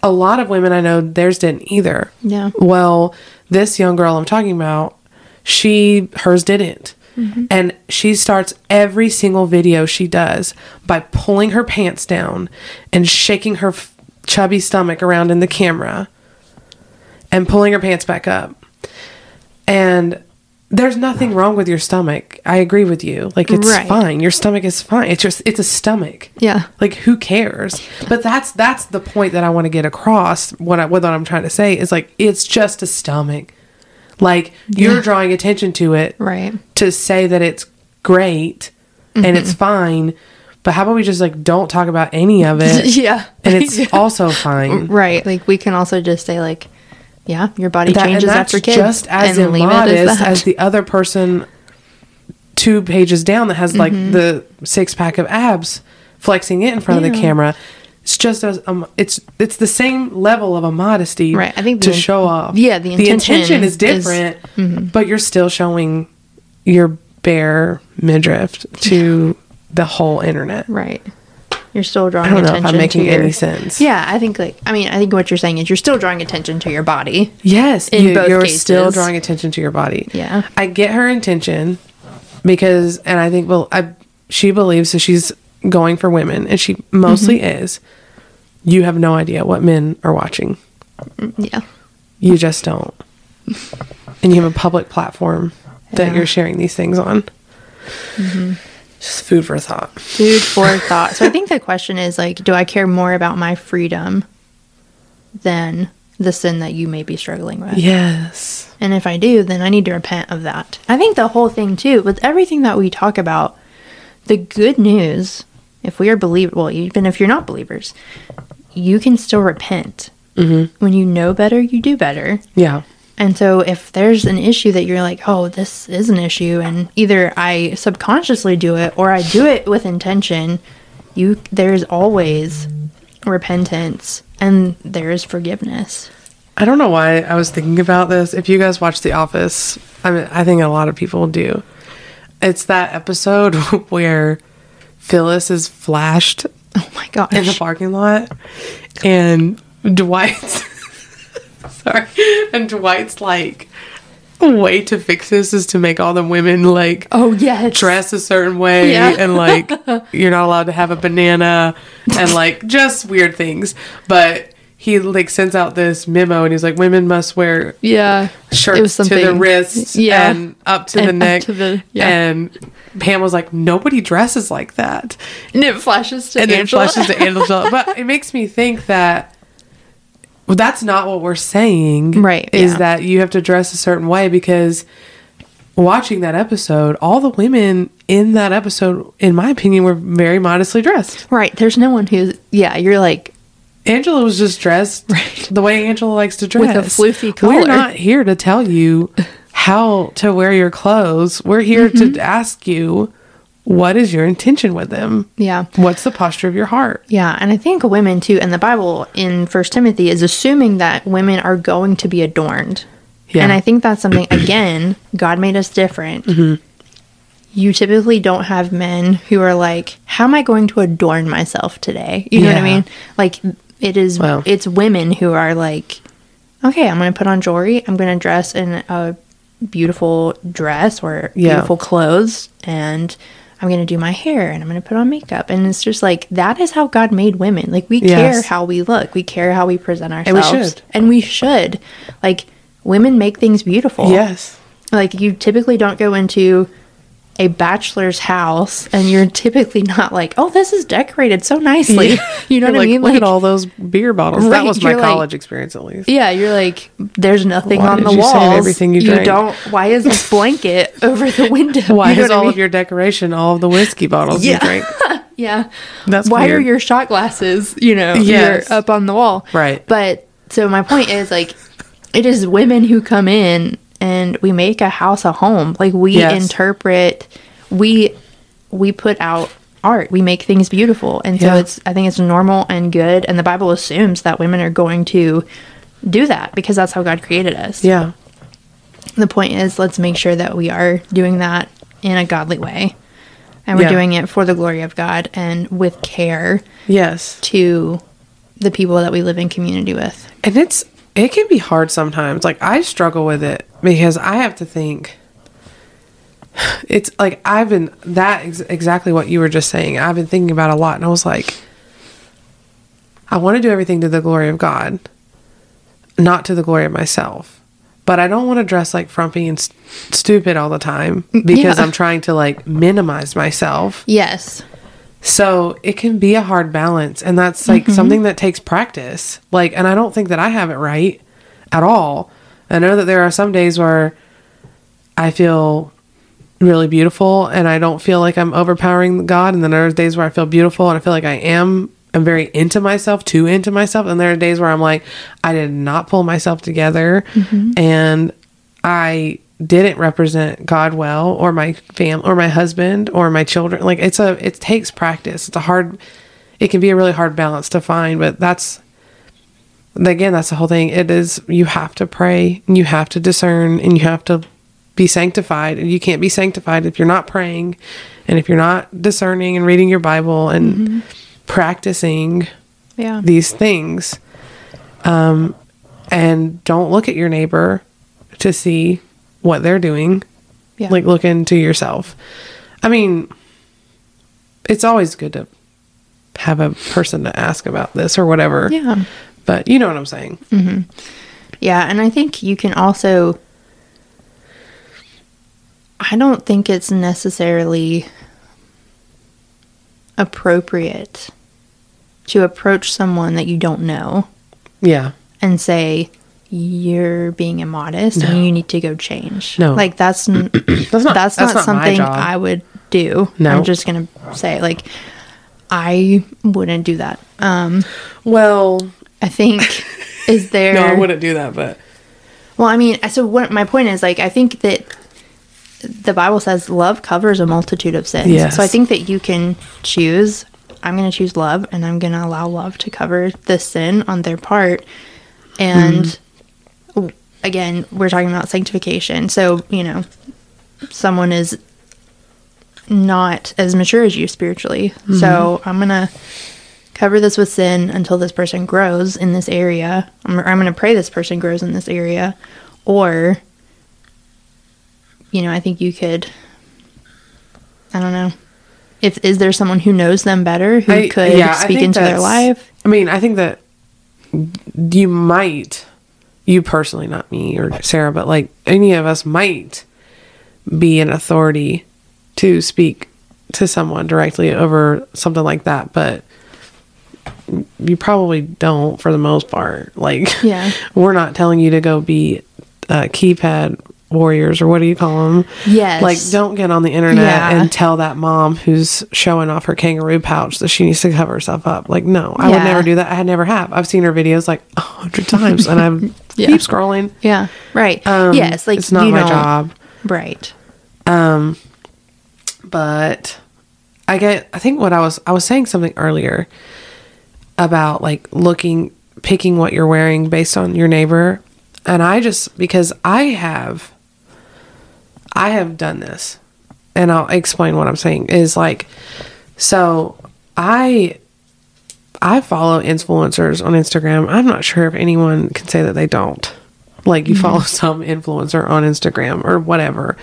a lot of women I know, theirs didn't either. Yeah. Well, this young girl I'm talking about, she, hers didn't. Mm-hmm. And she starts every single video she does by pulling her pants down and shaking her f- chubby stomach around in the camera and pulling her pants back up. And there's nothing wrong with your stomach. I agree with you. Like it's Right. fine. Your stomach is fine. It's just it's a stomach. Yeah. Like who cares? But that's that's the point that I want to get across. What I what I'm trying to say is like it's just a stomach. Like you're Yeah. drawing attention to it right. to say that it's great and it's mm-hmm. fine. But how about we just like don't talk about any of it (laughs) yeah, and it's (laughs) also fine. right. Like we can also just say like, yeah, your body That- changes after kids, just as and immodest as the other person two pages down that has like Mm-hmm. the six pack of abs flexing it in front of the camera. It's just as um, it's it's the same level of a modesty, Right, I think to the in- show off. yeah, the intention is is- Mm-hmm. different, but you're still showing your bare midriff to the whole internet. Right. You're still drawing I don't know if attention I'm making to your, any sense. Yeah, I think like I mean I think what you're saying is you're still drawing attention to your body. Yes, In you, both you're cases. still drawing attention to your body. Yeah. I get her intention because, and I think, well, I she believes that she's going for women, and she mostly Mm-hmm. is. You have no idea what men are watching. Yeah. You just don't. And you have a public platform that Yeah. You're sharing these things on. Just food for thought. Food for thought. So I think the question is like, do I care more about my freedom than the sin that you may be struggling with? Yes. And if I do, then I need to repent of that. I think the whole thing too, with everything that we talk about, the good news, if we are believers, well, even if you're not believers, you can still repent. Mm-hmm. When you know better, you do better. Yeah. And so if there's an issue that you're like, oh, this is an issue, and either I subconsciously do it or I do it with intention, you there's always repentance and there's forgiveness. I don't know why I was thinking about this. If you guys watch The Office, I mean, I think a lot of people do. It's that episode (laughs) where Phyllis is flashed Oh my gosh. in the parking lot, and (laughs) Dwight's (laughs) sorry, and Dwight's like way to fix this is to make all the women like oh yes. dress a certain way Yeah. and (laughs) like you're not allowed to have a banana and like just weird things. But he like sends out this memo and he's like, women must wear Yeah. shirts to the wrists Yeah. and up to And the neck. to the- yeah. And Pam was like, nobody dresses like that. And it flashes to And Angela. flashes to Angela. (laughs) But it makes me think that well, that's not what we're saying. Right, Is yeah. that you have to dress a certain way because watching that episode, all the women in that episode, in my opinion, were very modestly dressed. right. There's no one who's yeah, you're like Angela was just dressed Right. the way Angela likes to dress. With a floofy We're not here to tell you (laughs) how to wear your clothes. We're here Mm-hmm. to ask you what is your intention with them? yeah. What's the posture of your heart? Yeah, and I think women too, and the Bible in First Timothy is assuming that women are going to be adorned. Yeah. And I think that's something again, God made us different. Mm-hmm. You typically don't have men who are like, "How am I going to adorn myself today?" You know what I mean? Like it is Well- it's women who are like, "Okay, I'm going to put on jewelry. I'm going to dress in a beautiful dress or Yeah. beautiful clothes and I'm going to do my hair and I'm going to put on makeup. And it's just like, that is how God made women. Like, we care how we look, we care how we present we ourselves. should. And we should. Like, women make things beautiful. Yes. Like, you typically don't go into a bachelor's house and you're typically not like, oh, this is decorated so nicely. (laughs) You know You're what I like, mean? Look at all those beer bottles. Right, that was my you're like- college experience, at least. Yeah, you're like, there's nothing Why on the you walls. everything you drank? You don't. Why is this blanket (laughs) over the window? Why You is what I all mean? of your decoration all of the whiskey bottles Yeah. you drank? (laughs) Yeah. That's why are your shot glasses, you know, Yes. you're up on the wall? Right. But so my point is like it is women who come in and we make a house a home. Like we Yes. interpret we we put out art. We make things beautiful. And so Yeah. it's I think it's normal and good and the Bible assumes that women are going to do that because that's how God created us. Yeah. The point is let's make sure that we are doing that in a godly way. And we're Yeah. doing it for the glory of God and with care Yes. to the people that we live in community with. And it's it can be hard sometimes. Like I struggle with it because I have to think. It's like I've been that ex- exactly what you were just saying. I've been thinking about a lot, and I was like, I want to do everything to the glory of God, not to the glory of myself. But I don't want to dress like frumpy and st- stupid all the time (laughs) because Yeah. I'm trying to like minimize myself. Yes. So it can be a hard balance. And that's like mm-hmm. something that takes practice. Like, and I don't think that I have it right at all. I know that there are some days where I feel really beautiful and I don't feel like I'm overpowering God. And then there are days where I feel beautiful and I feel like I am. I'm very into myself, too into myself. And there are days where I'm like, I did not pull myself together mm-hmm. and I didn't represent God well or my fam or my husband or my children. Like it's a it takes practice. It's a hard it can be a really hard balance to find, but that's again, that's the whole thing. It is you have to pray and you have to discern and you have to be sanctified. And you can't be sanctified if you're not praying and if you're not discerning and reading your Bible and practicing Yeah. these things. Um, and don't look at your neighbor to see what they're doing. yeah. Like, look into yourself. I mean, it's always good to have a person to ask about this or whatever. yeah. But you know what I'm saying. Mm-hmm. Yeah, and I think you can also I don't think it's necessarily appropriate to approach someone that you don't know Yeah. and say you're being immodest No. and you need to go change. No. Like that's n- (clears throat) That's not, that's, that's not, not something. I would do. No. I'm just going to say like I wouldn't do that. Um well, I think (laughs) is there no, I wouldn't do that, but Well, I mean, so what my point is like I think that the Bible says love covers a multitude of sins. Yes. So I think that you can choose I'm going to choose love and I'm going to allow love to cover the sin on their part. And w- again, we're talking about sanctification. So, you know, someone is not as mature as you spiritually. So, mm-hmm. I'm going to cover this with sin until this person grows in this area. I'm, I'm going to pray this person grows in this area. Or, you know, I think you could, I don't know. If is there someone who knows them better who I- could yeah, speak into their life? I mean, I think that you might, you personally, not me or Sarah, but like any of us might be an authority to speak to someone directly over something like that, but you probably don't for the most part. Like, Yeah. (laughs) we're not telling you to go be uh, keypad warriors or what do you call them? Yes. Like, don't get on the internet Yeah. and tell that mom who's showing off her kangaroo pouch that she needs to cover herself up. Like, no, I would never do that. I never have. I've seen her videos like a hundred times, and I (laughs) Yeah. keep scrolling. Yeah. Right. Um, yes. Like it's not my don't- job. Right. Um, but I get. I think what I was I was saying something earlier about like looking, picking what you're wearing based on your neighbor, and I just because I have, I have done this, and I'll explain what I'm saying is like, so I. I follow influencers on Instagram. I'm not sure if anyone can say that they don't. Like you mm-hmm. follow some influencer on Instagram or whatever.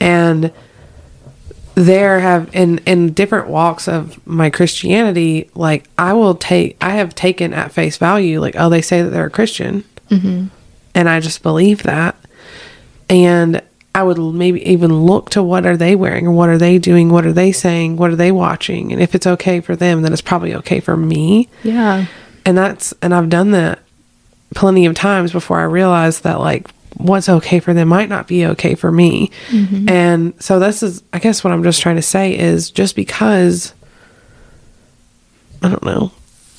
And there have in in different walks of my Christianity, like I will take I have taken at face value like oh they say that they're a Christian, mm-hmm. and I just believe that, and I would maybe even look to what are they wearing or what are they doing, what are they saying, what are they watching, and if it's okay for them, then it's probably okay for me Yeah. and that's and I've done that plenty of times before I realized that like what's okay for them might not be okay for me. Mm-hmm. And so this is I guess what I'm just trying to say is just because I don't know,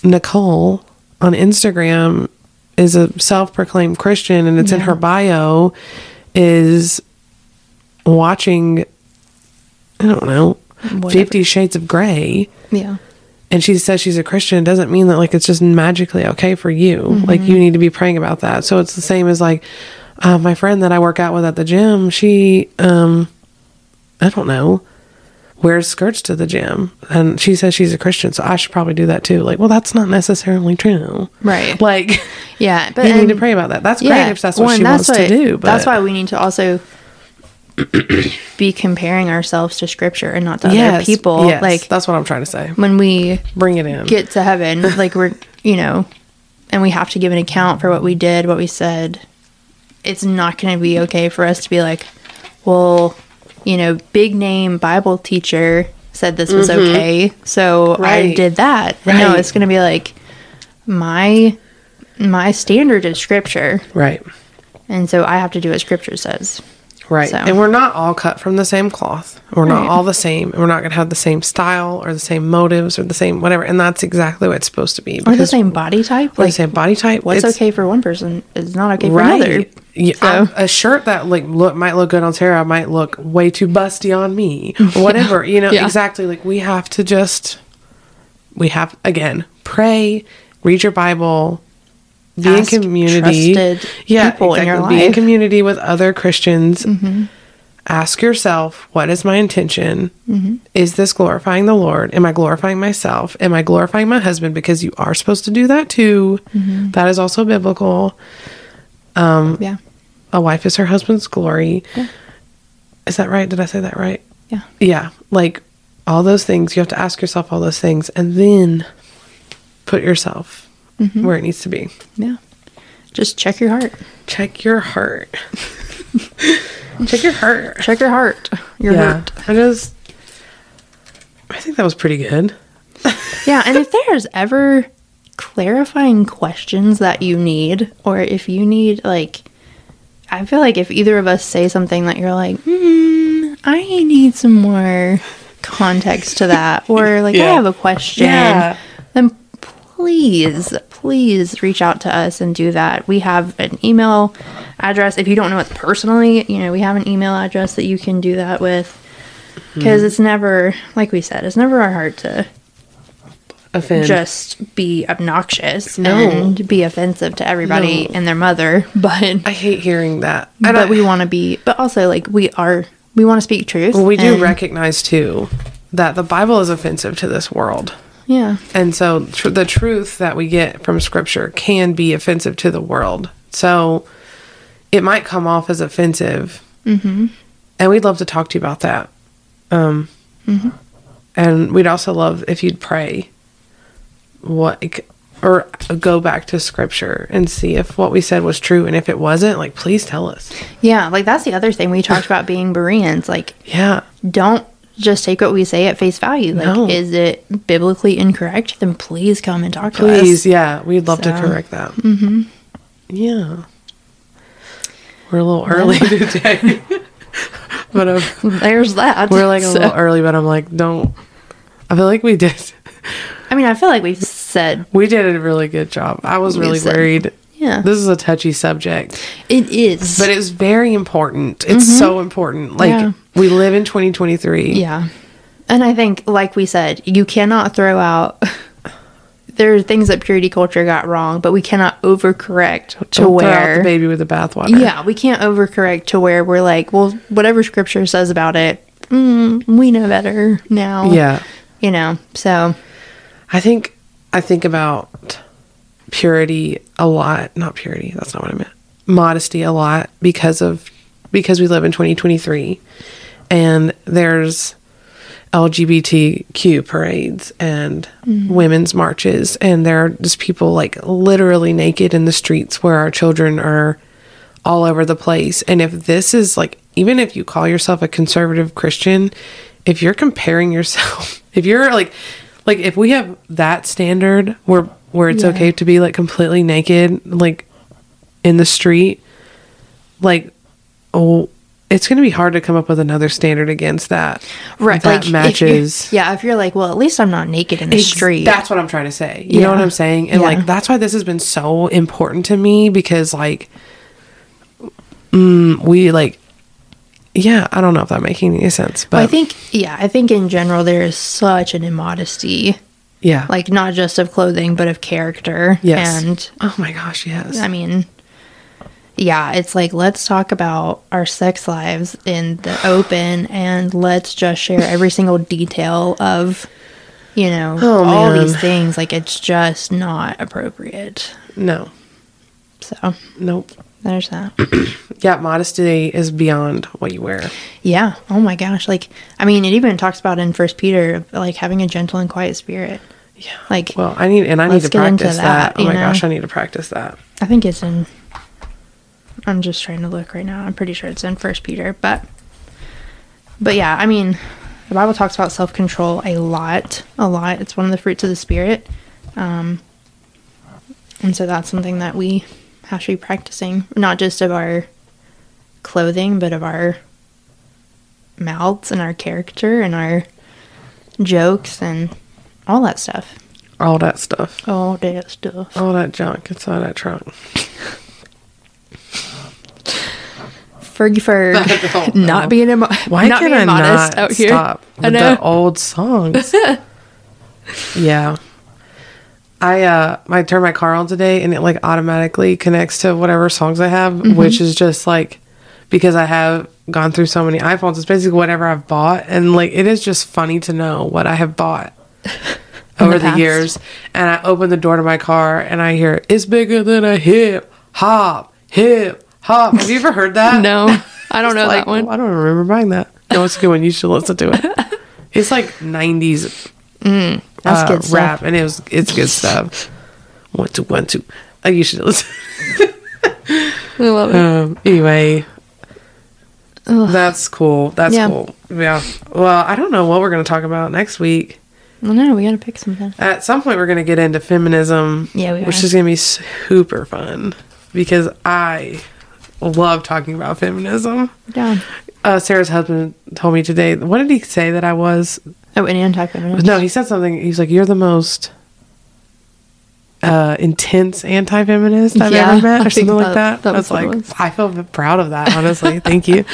Nicole on Instagram is a self-proclaimed Christian and it's in her bio is watching I don't know, Whatever. 50 shades of gray Yeah. and she says she's a Christian doesn't mean that like it's just magically okay for you. Mm-hmm. Like you need to be praying about that. So it's the same as like uh, my friend that I work out with at the gym. She, um, I don't know, wears skirts to the gym, and she says she's a Christian, so I should probably do that too. Like, well, that's not necessarily true. Right. Like, Yeah. (laughs) But you need to pray about that. That's great if that's what well, she and wants to do. But that's why we need to also be comparing ourselves to scripture and not to other people. yes, Like that's what I'm trying to say. when we Bring it in. get to heaven, (laughs) like we're, you know, and we have to give an account for what we did, what we said. It's not going to be okay for us to be like, well, you know, big name Bible teacher said this was okay, so I Mm-hmm. Right. did that. No, it's going to be like my my standard is scripture, right. and so I have to do what scripture says. Right. So- And we're not all cut from the same cloth. We're not all the same. We're not going to have the same style or the same motives or the same whatever. And that's exactly what it's supposed to be. Or the same body type. Or the same body type. what's It's- okay for one person is not okay for another. Right. Yeah, So- I- a shirt that like look might look good on Sarah might look way too busty on me or (laughs) whatever. You know Yeah. exactly. Like we have to just we have again pray, read your Bible, be Ask in community. trusted yeah, people in your Be in. Mm-hmm. community with other Christians. Mm-hmm. ask yourself, what is my intention? Mm-hmm. Is this glorifying the Lord? Am I glorifying myself? Am I glorifying my husband? Because you are supposed to do that too. Mm-hmm. That is also biblical. Um, yeah. A wife is her husband's glory. Is that right? Did I say that right? Yeah. Yeah. Like all those things, you have to ask yourself all those things and then put yourself where it needs to be. Yeah. Just check your heart. Check your heart. (laughs) Check your heart. Check your heart. Your yeah. heart. I just, I think that was pretty good. (laughs) Yeah, and if there's ever clarifying questions that you need, or if you need, like, I feel like if either of us say something that you're like, hmm, I need some more context to that, or like, I have a question, Yeah. then please, please reach out to us and do that. We have an email address. If you don't know us personally, you know, we have an email address that you can do that with. Hmm. Because it's never, like we said, it's never our heart to Offend. just be obnoxious No. and be offensive to everybody No. and their mother (laughs) but I hate hearing that. but I- we want to be but also like we are we want to speak truth well, we do recognize too that the Bible is offensive to this world. Yeah And so tr- the truth that we get from scripture can be offensive to the world. So it might come off as offensive. Mm-hmm. And we'd love to talk to you about that. Um, And we'd also love if you'd pray what or go back to scripture and see if what we said was true. And if it wasn't, like, please tell us. yeah like that's the other thing we talked about being bereans like Yeah. don't just take what we say at face value like No. is it biblically incorrect then please come and talk to us. Please, yeah, we'd love to correct that. Mm-hmm. Yeah, we're a little early today, (laughs) but um, there's that we're like a So- little early. But I'm like, don't. I feel like we did. (laughs) i mean i feel like we've said We did a really good job. I was really said- worried. yeah This is a touchy subject, it is but it's very important. It's so important. Like Yeah. We live in 2023. Yeah. And I think, like we said, you cannot throw out. (laughs) There are things that purity culture got wrong, but we cannot overcorrect to Don't where. the baby with the bathwater. Yeah, we can't overcorrect to where we're like, well, whatever scripture says about it, mm, we know better now. yeah. You know, so I think I think about purity a lot. Not purity, that's not what I meant. Modesty a lot because of because we live in 2023 and there's LGBTQ parades and mm-hmm. women's marches and there are just people like literally naked in the streets where our children are all over the place. And if this is like even if you call yourself a conservative Christian, if you're comparing yourself, (laughs) if you're like like if we have that standard where where it's Yeah. okay to be like completely naked like in the street, like oh it's going to be hard to come up with another standard against that. right, that like if matches. yeah, if you're like, well, at least I'm not naked in the Ex- street. That's what I'm trying to say. You know what I'm saying? And Yeah. like that's why this has been so important to me because like mm, we like yeah, I don't know if that making any sense, but I think, yeah, I think in general there is such an immodesty, yeah. like not just of clothing but of character. yes. And oh my gosh, yes. I mean, yeah, it's like let's talk about our sex lives in the open and let's just share every single detail of, you know, Oh, all man. these things. Like it's just not appropriate. no. So Nope. there's that. (clears throat) Yeah, modesty is beyond what you wear. yeah. Oh my gosh. Like, I mean, it even talks about in First Peter, like having a gentle and quiet spirit. Yeah. Like, Well, I need and I need to practice that. that, Oh my know? gosh, I need to practice that. I think it's in. I'm just trying to look right now. I'm pretty sure it's in First Peter, but but yeah, I mean, the Bible talks about self control a lot, a lot. It's one of the fruits of the spirit, um, and so that's something that we have to be practicing, not just of our clothing, but of our mouths and our character and our jokes and all that stuff. All that stuff. All that stuff. All that junk inside that trunk. (laughs) Fergie Ferg, (laughs) (laughs) not being emo- Why not can being I modest not out here. stop with I know. the old songs? (laughs) yeah. I uh I turned my car on today and it like automatically connects to whatever songs I have, Mm-hmm. which is just like because I have gone through so many iPhones. It's basically whatever I've bought, and like it is just funny to know what I have bought over the, past. years. And I open the door to my car, and I hear it's bigger than a hip hop, hip hop. Have you ever heard that? (laughs) No, I (laughs) don't know Like, that one. I don't remember buying that. (laughs) No, it's a good one. You should listen to it. It's like '90s That's uh, good stuff. rap, and it was it's good stuff. One two one two. Uh, you should listen. I love it. Um, anyway, that's cool. That's Yeah. cool. Yeah. Well, I don't know what we're going to talk about next week. Well, no, we gotta pick something. At some point, we're going to get into feminism. Yeah, we which are. is going to be super fun because I love talking about feminism. Yeah. Uh, Sarah's husband told me today. What did he say that I was? Oh, an anti-feminist. No, he said something. He's like, "You're the most." Uh, intense anti-feminist I've Yeah, ever met, or something like that- that. I was like, was. I feel proud of that. Honestly, thank you. (laughs)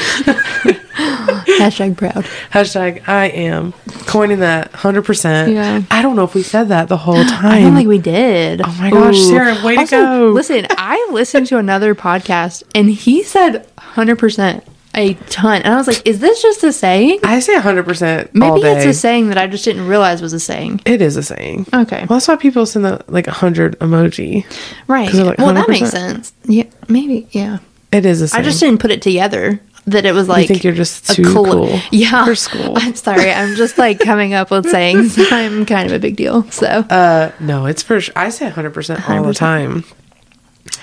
Hashtag proud. Hashtag I am coining that hundred percent. Yeah. I don't know if we said that the whole time. (gasps) I don't think we did. Oh my gosh, Sarah, way to go. Listen, I listened to another podcast and he said 100% a ton. And I was like, is this just a saying? I say hundred percent. Maybe all day. it's a saying that I just didn't realize was a saying. It is a saying. Okay. Well, that's why people send the like a hundred emoji. Right. like well, that makes sense. Yeah, maybe. Yeah. It is a I saying. I just didn't put it together that it was like. you think you're just a too cool- cool. (laughs) Yeah. For school. I'm sorry. I'm just like coming up with sayings. (laughs) I'm kind of a big deal. So Uh, no, it's for sure. I say hundred percent all the time.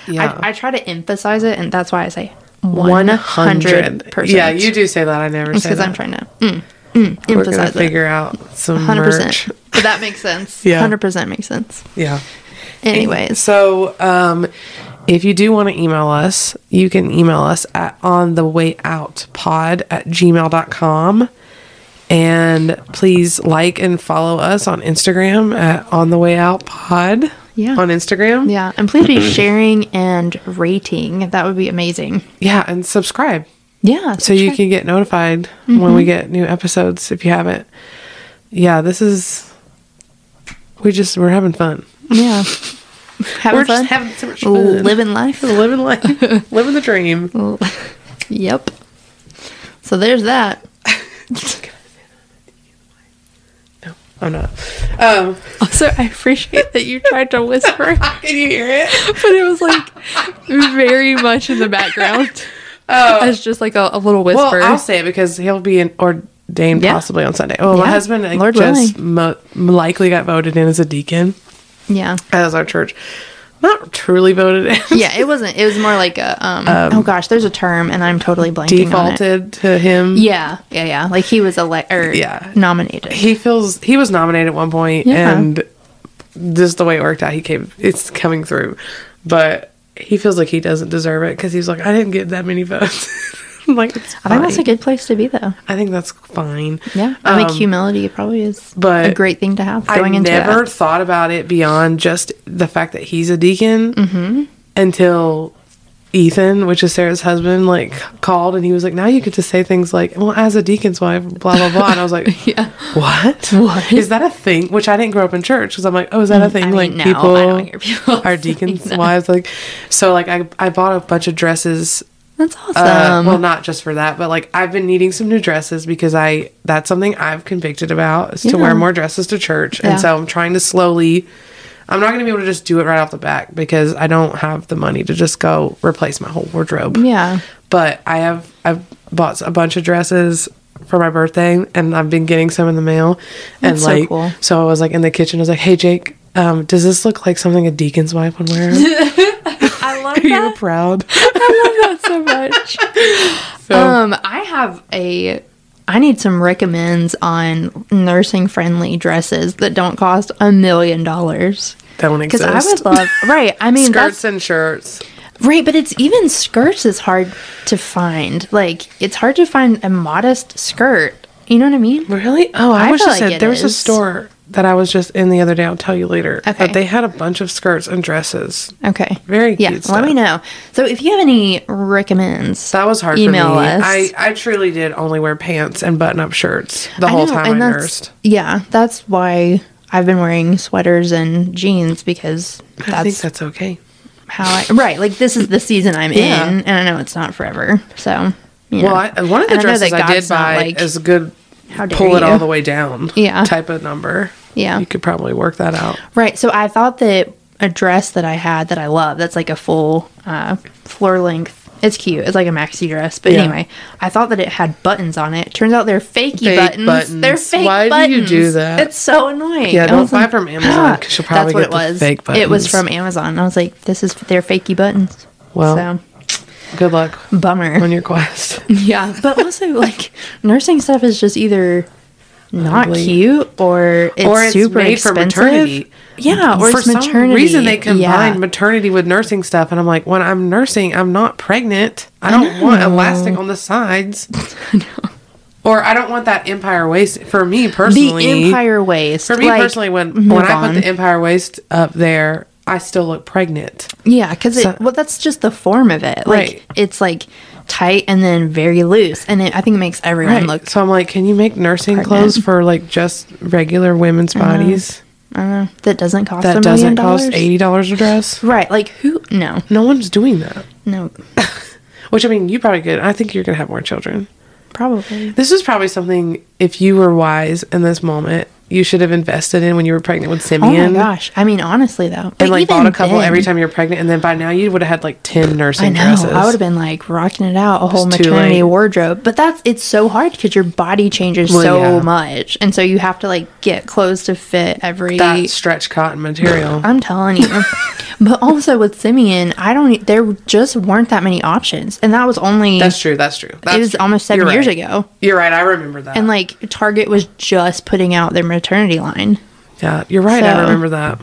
Yeah. I, I try to emphasize it, and that's why I say 100 100%. Yeah, you do say that. I never say Because. I'm trying to mm, mm, We're gonna emphasize it. figure out some 100%. merch. But that makes sense. (laughs) Yeah. 100% makes sense. Yeah. Anyways, So, um, if you do want to email us, you can email us at on the way out pod at gmail.com. And please like and follow us on Instagram at on the way out pod. Yeah. On Instagram. yeah. And please be (clears throat) sharing and rating. That would be amazing. Yeah. And subscribe Yeah. so you can get notified when we mm-hmm. get new episodes if you haven't. Yeah. This is, we just, we're having fun. Yeah. (laughs) Having We're fun. having so much fun. Living life. (laughs) living life, living the dream. (laughs) Yep. So there's that. No, I'm not. Um, Also, I appreciate that you tried to whisper, (laughs) can you hear it? but it was like very much in the background. Oh, As just like a, a little well, whisper. I'll say it because he'll be in, ordained Yeah. possibly on Sunday. Oh, my Yeah, husband like, Lord just mo- likely got voted in as a deacon yeah. as our church. Not truly voted in. Yeah, it wasn't. It was more like a um, oh gosh, there's a term and I'm totally blanking on it. Defaulted to him. Yeah, yeah, yeah. Like he was elect or Yeah. nominated. He feels he was nominated at one point, Yeah. and just the way it worked out, he came. It's coming through, but he feels like he doesn't deserve it because he's like, I didn't get that many votes. (laughs) (laughs) Like, it's I think that's a good place to be though. I think that's fine. Yeah, I think Um, humility probably is but a great thing to have I going into I never it. thought about it beyond just the fact that he's a deacon Mm-hmm. until Ethan, which is Sarah's husband, like called and he was like, "Now you get to say things like, well, as a deacon's wife, blah blah blah." And I was like, (laughs) Yeah. "What? What? is that a thing?" Which I didn't grow up in church because I'm like, "Oh, is that a thing?" I mean, like no, people, I don't hear people are (laughs) deacons' wives, like so. Like I I bought a bunch of dresses That's awesome. uh, well, not just for that, but like I've been needing some new dresses because I that's something I've convicted about is to wear more dresses to church, Yeah. and so I'm trying to slowly. I'm not going to be able to just do it right off the back because I don't have the money to just go replace my whole wardrobe. yeah. But I have I've bought a bunch of dresses for my birthday, and I've been getting some in the mail, and That's so like cool. so I was like in the kitchen. I was like, "Hey Jake, um, does this look like something a deacon's wife would wear?" (laughs) I (laughs) love Are You're proud? (laughs) I love that so much. (laughs) So. Um, I have a. I need some recommends on nursing friendly dresses that don't cost a million dollars. Don't Because exist. I would love, right? I mean, skirts and shirts. right, but it's even skirts is hard to find. Like, it's hard to find a modest skirt. You know what I mean? Really? Oh, I, I wish I like said there was a store that I was just in the other day. I'll tell you later. Okay. But they had a bunch of skirts and dresses. Okay. Very yeah. cute Let me know. So if you have any recommends, That was hard Email for me. us. I, I truly did only wear pants and button up shirts the I whole know, time I nursed. Yeah, that's why I've been wearing sweaters and jeans because I think that's okay. how I right. Like this is the season I'm Yeah. in, and I know it's not forever. So you Well, know. I, one of the And dresses that I, did buy like, is a good pull it all the way down. (laughs) Yeah. Type of number. Yeah. You could probably work that out. Right. So I thought that a dress that I had that I love, that's like a full uh, floor length. It's cute. It's like a maxi dress. But Yeah. anyway, I thought that it had buttons on it. Turns out they're fakey Fake buttons. They're buttons. fake Why do you do that? It's so annoying. Yeah, I don't buy like, from Amazon "Ah." 'cause you'll probably That's what it was. fake buttons. It was from Amazon. I was like, this is they're fakey buttons. Well, so good luck bummer. on your quest. (laughs) Yeah, but also like nursing stuff is just either not cute or it's, or it's super made for expensive. maternity. Yeah, or for it's some reason they combine Yeah. maternity with nursing stuff, and I'm like, when I'm nursing, I'm not pregnant. I don't want elastic on the sides. (laughs) Or I don't want that empire waist. For me personally, the empire waist. For me like, personally, when when I on. put the empire waist up there, I still look pregnant. yeah, because So- well, that's just the form of it. Like Right. it's like tight and then very loose, and it, I think it makes everyone look. so I'm like, can you make nursing pregnant. clothes for like just regular women's bodies I don't know that doesn't cost that a million doesn't cost eighty dollars a dress? (laughs) Right? Like who? No, No one's doing that. no, (laughs) Which I mean, you probably could. I think you're gonna have more children. probably. This is probably something if you were wise in this moment, you should have invested in when you were pregnant with Simeon. Oh my gosh! I mean, honestly though, And like even bought a couple then- every time you're pregnant, and then by now you would have had like ten nursing I know. dresses. I would have been like rocking it out a whole It's maternity wardrobe. But that's it's so hard because your body changes Well, so yeah. much, and so you have to like get clothes to fit every. that stretch cotton material. I'm telling you. (laughs) but also with Simeon, I don't. There just weren't that many options, and that was only. That's true. That's true. That's it was true. almost 7 You're years right. ago, You're right. I remember that. and like Target was just putting out their maternity line. yeah, you're right. I remember that.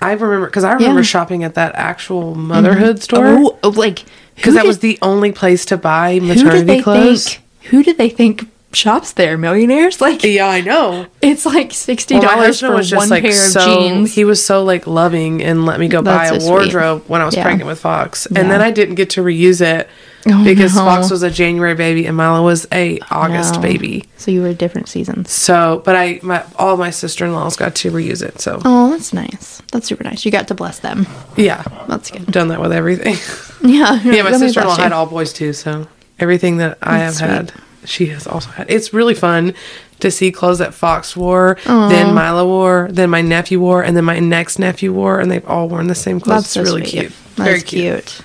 I remember because I remember Yeah. shopping at that actual motherhood mm-hmm. store Oh, oh, like because that did- was the only place to buy who maternity they clothes. think? Who did they think shops there? Millionaires? Like Yeah, I know. it's like sixty dollars husband for was just one like pair so of jeans. he was so like loving and let me go buy That's a so sweet. wardrobe when I was Yeah. pregnant with Fox, Yeah. and then I didn't get to reuse it Oh, because no. Fox was a January baby and Mila was a August No. baby. So you were different seasons. So, but I my all my sister in laws got to reuse it. So Oh, that's nice. That's super nice. You got to bless them. yeah, That's good. done that with everything. (laughs) Yeah. yeah, my sister in law had all boys too. So everything that I That's have had, she has also had. It's really fun to see clothes that Fox wore, then Mila wore, then my nephew wore, and then my next nephew wore, and they've all worn the same clothes. That's it's so really sweet. cute. That's Very cute.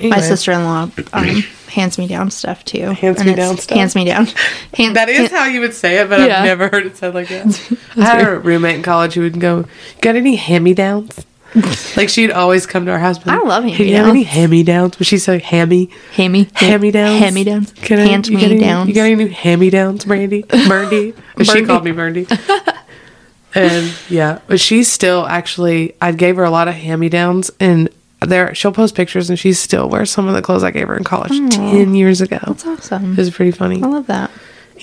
Anyway, My sister in law um, (clears throat) hands me down stuff too. Hands me down stuff? Hands me down. (laughs) Hand, That is hand- how you would say it, but Yeah. I've never heard it said like that. (laughs) I had a roommate in college who would go, "Got any hand-me-downs?" (laughs) like she'd always come to our house. I love "Hey, you have any hand-me-downs?" But she'd say hammy, hand me hand-me-downs, Hand me downs. Hand you got me any- downs. You got any new hand-me-downs, Brandy? Brandy. She called me Brandy. and yeah, but she's still actually. I gave her a lot of hand-me-downs, and there she'll post pictures, and she still wears some of the clothes I gave her in college ten years ago. That's awesome. It was pretty funny. I love that.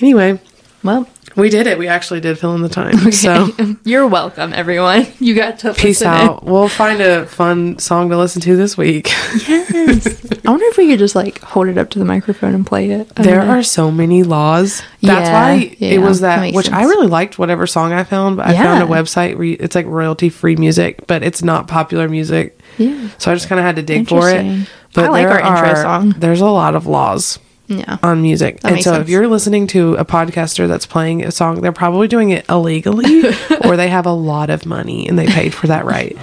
Anyway, Well, we did it. We actually did fill in the time. So (laughs) you're welcome, everyone. You got to peace listen in. out. We'll find a fun song to listen to this week. Yes. (laughs) I wonder if we could just like hold it up to the microphone and play it. I there are so many laws. That's Yeah, why it was that that, which I really liked whatever song I found. But I found a website where you, it's like royalty free music, but it's not popular music. Yeah. So I just kind of had to dig for it. But I like our intro are- song. There's a lot of laws Yeah. on music. and so sense. if you're listening to a podcaster that's playing a song, they're probably doing it illegally (laughs) or they have a lot of money and they paid for that right.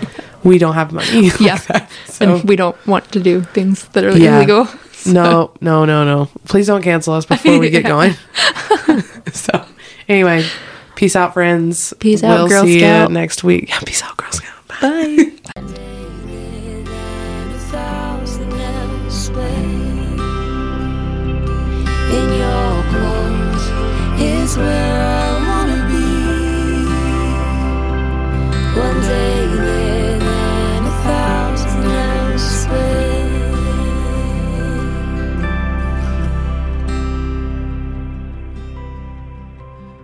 We don't have money. (laughs) like Yeah. that. So, and we don't want to do things that are Yeah. illegal. no, no, no, no. Please don't cancel us before we get (laughs) going. so, anyway, peace out, friends. Peace out, we'll Girl see Scout. you next week. Yeah, peace out, Girl Scout. Bye. Bye. is where I wanna be. One day.